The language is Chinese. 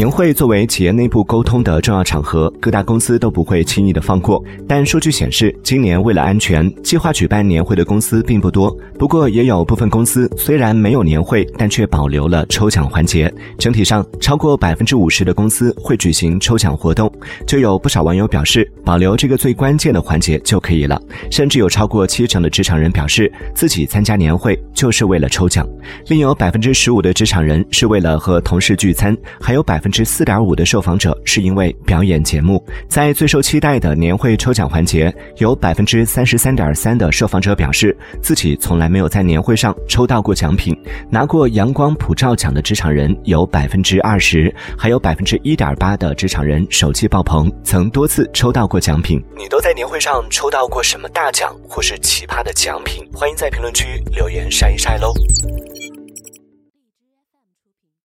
年会作为企业内部沟通的重要场合，各大公司都不会轻易的放过。但数据显示，今年为了安全，计划举办年会的公司并不多。不过，也有部分公司虽然没有年会，但却保留了抽奖环节。整体上，超过百分之五十的公司会举行抽奖活动。就有不少网友表示，保留这个最关键的环节就可以了。甚至有超过七成的职场人表示，自己参加年会就是为了抽奖。另有百分之十五的职场人是为了和同事聚餐，还有百分之四点五的受访者是因为表演节目。在最受期待的年会抽奖环节，有百分之三十三点三的受访者表示自己从来没有在年会上抽到过奖品。拿过阳光普照奖的职场人有百分之二十，还有百分之一点八的职场人手气爆棚，曾多次抽到过奖品。你都在年会上抽到过什么大奖或是奇葩的奖品？欢迎在评论区留言晒一晒喽！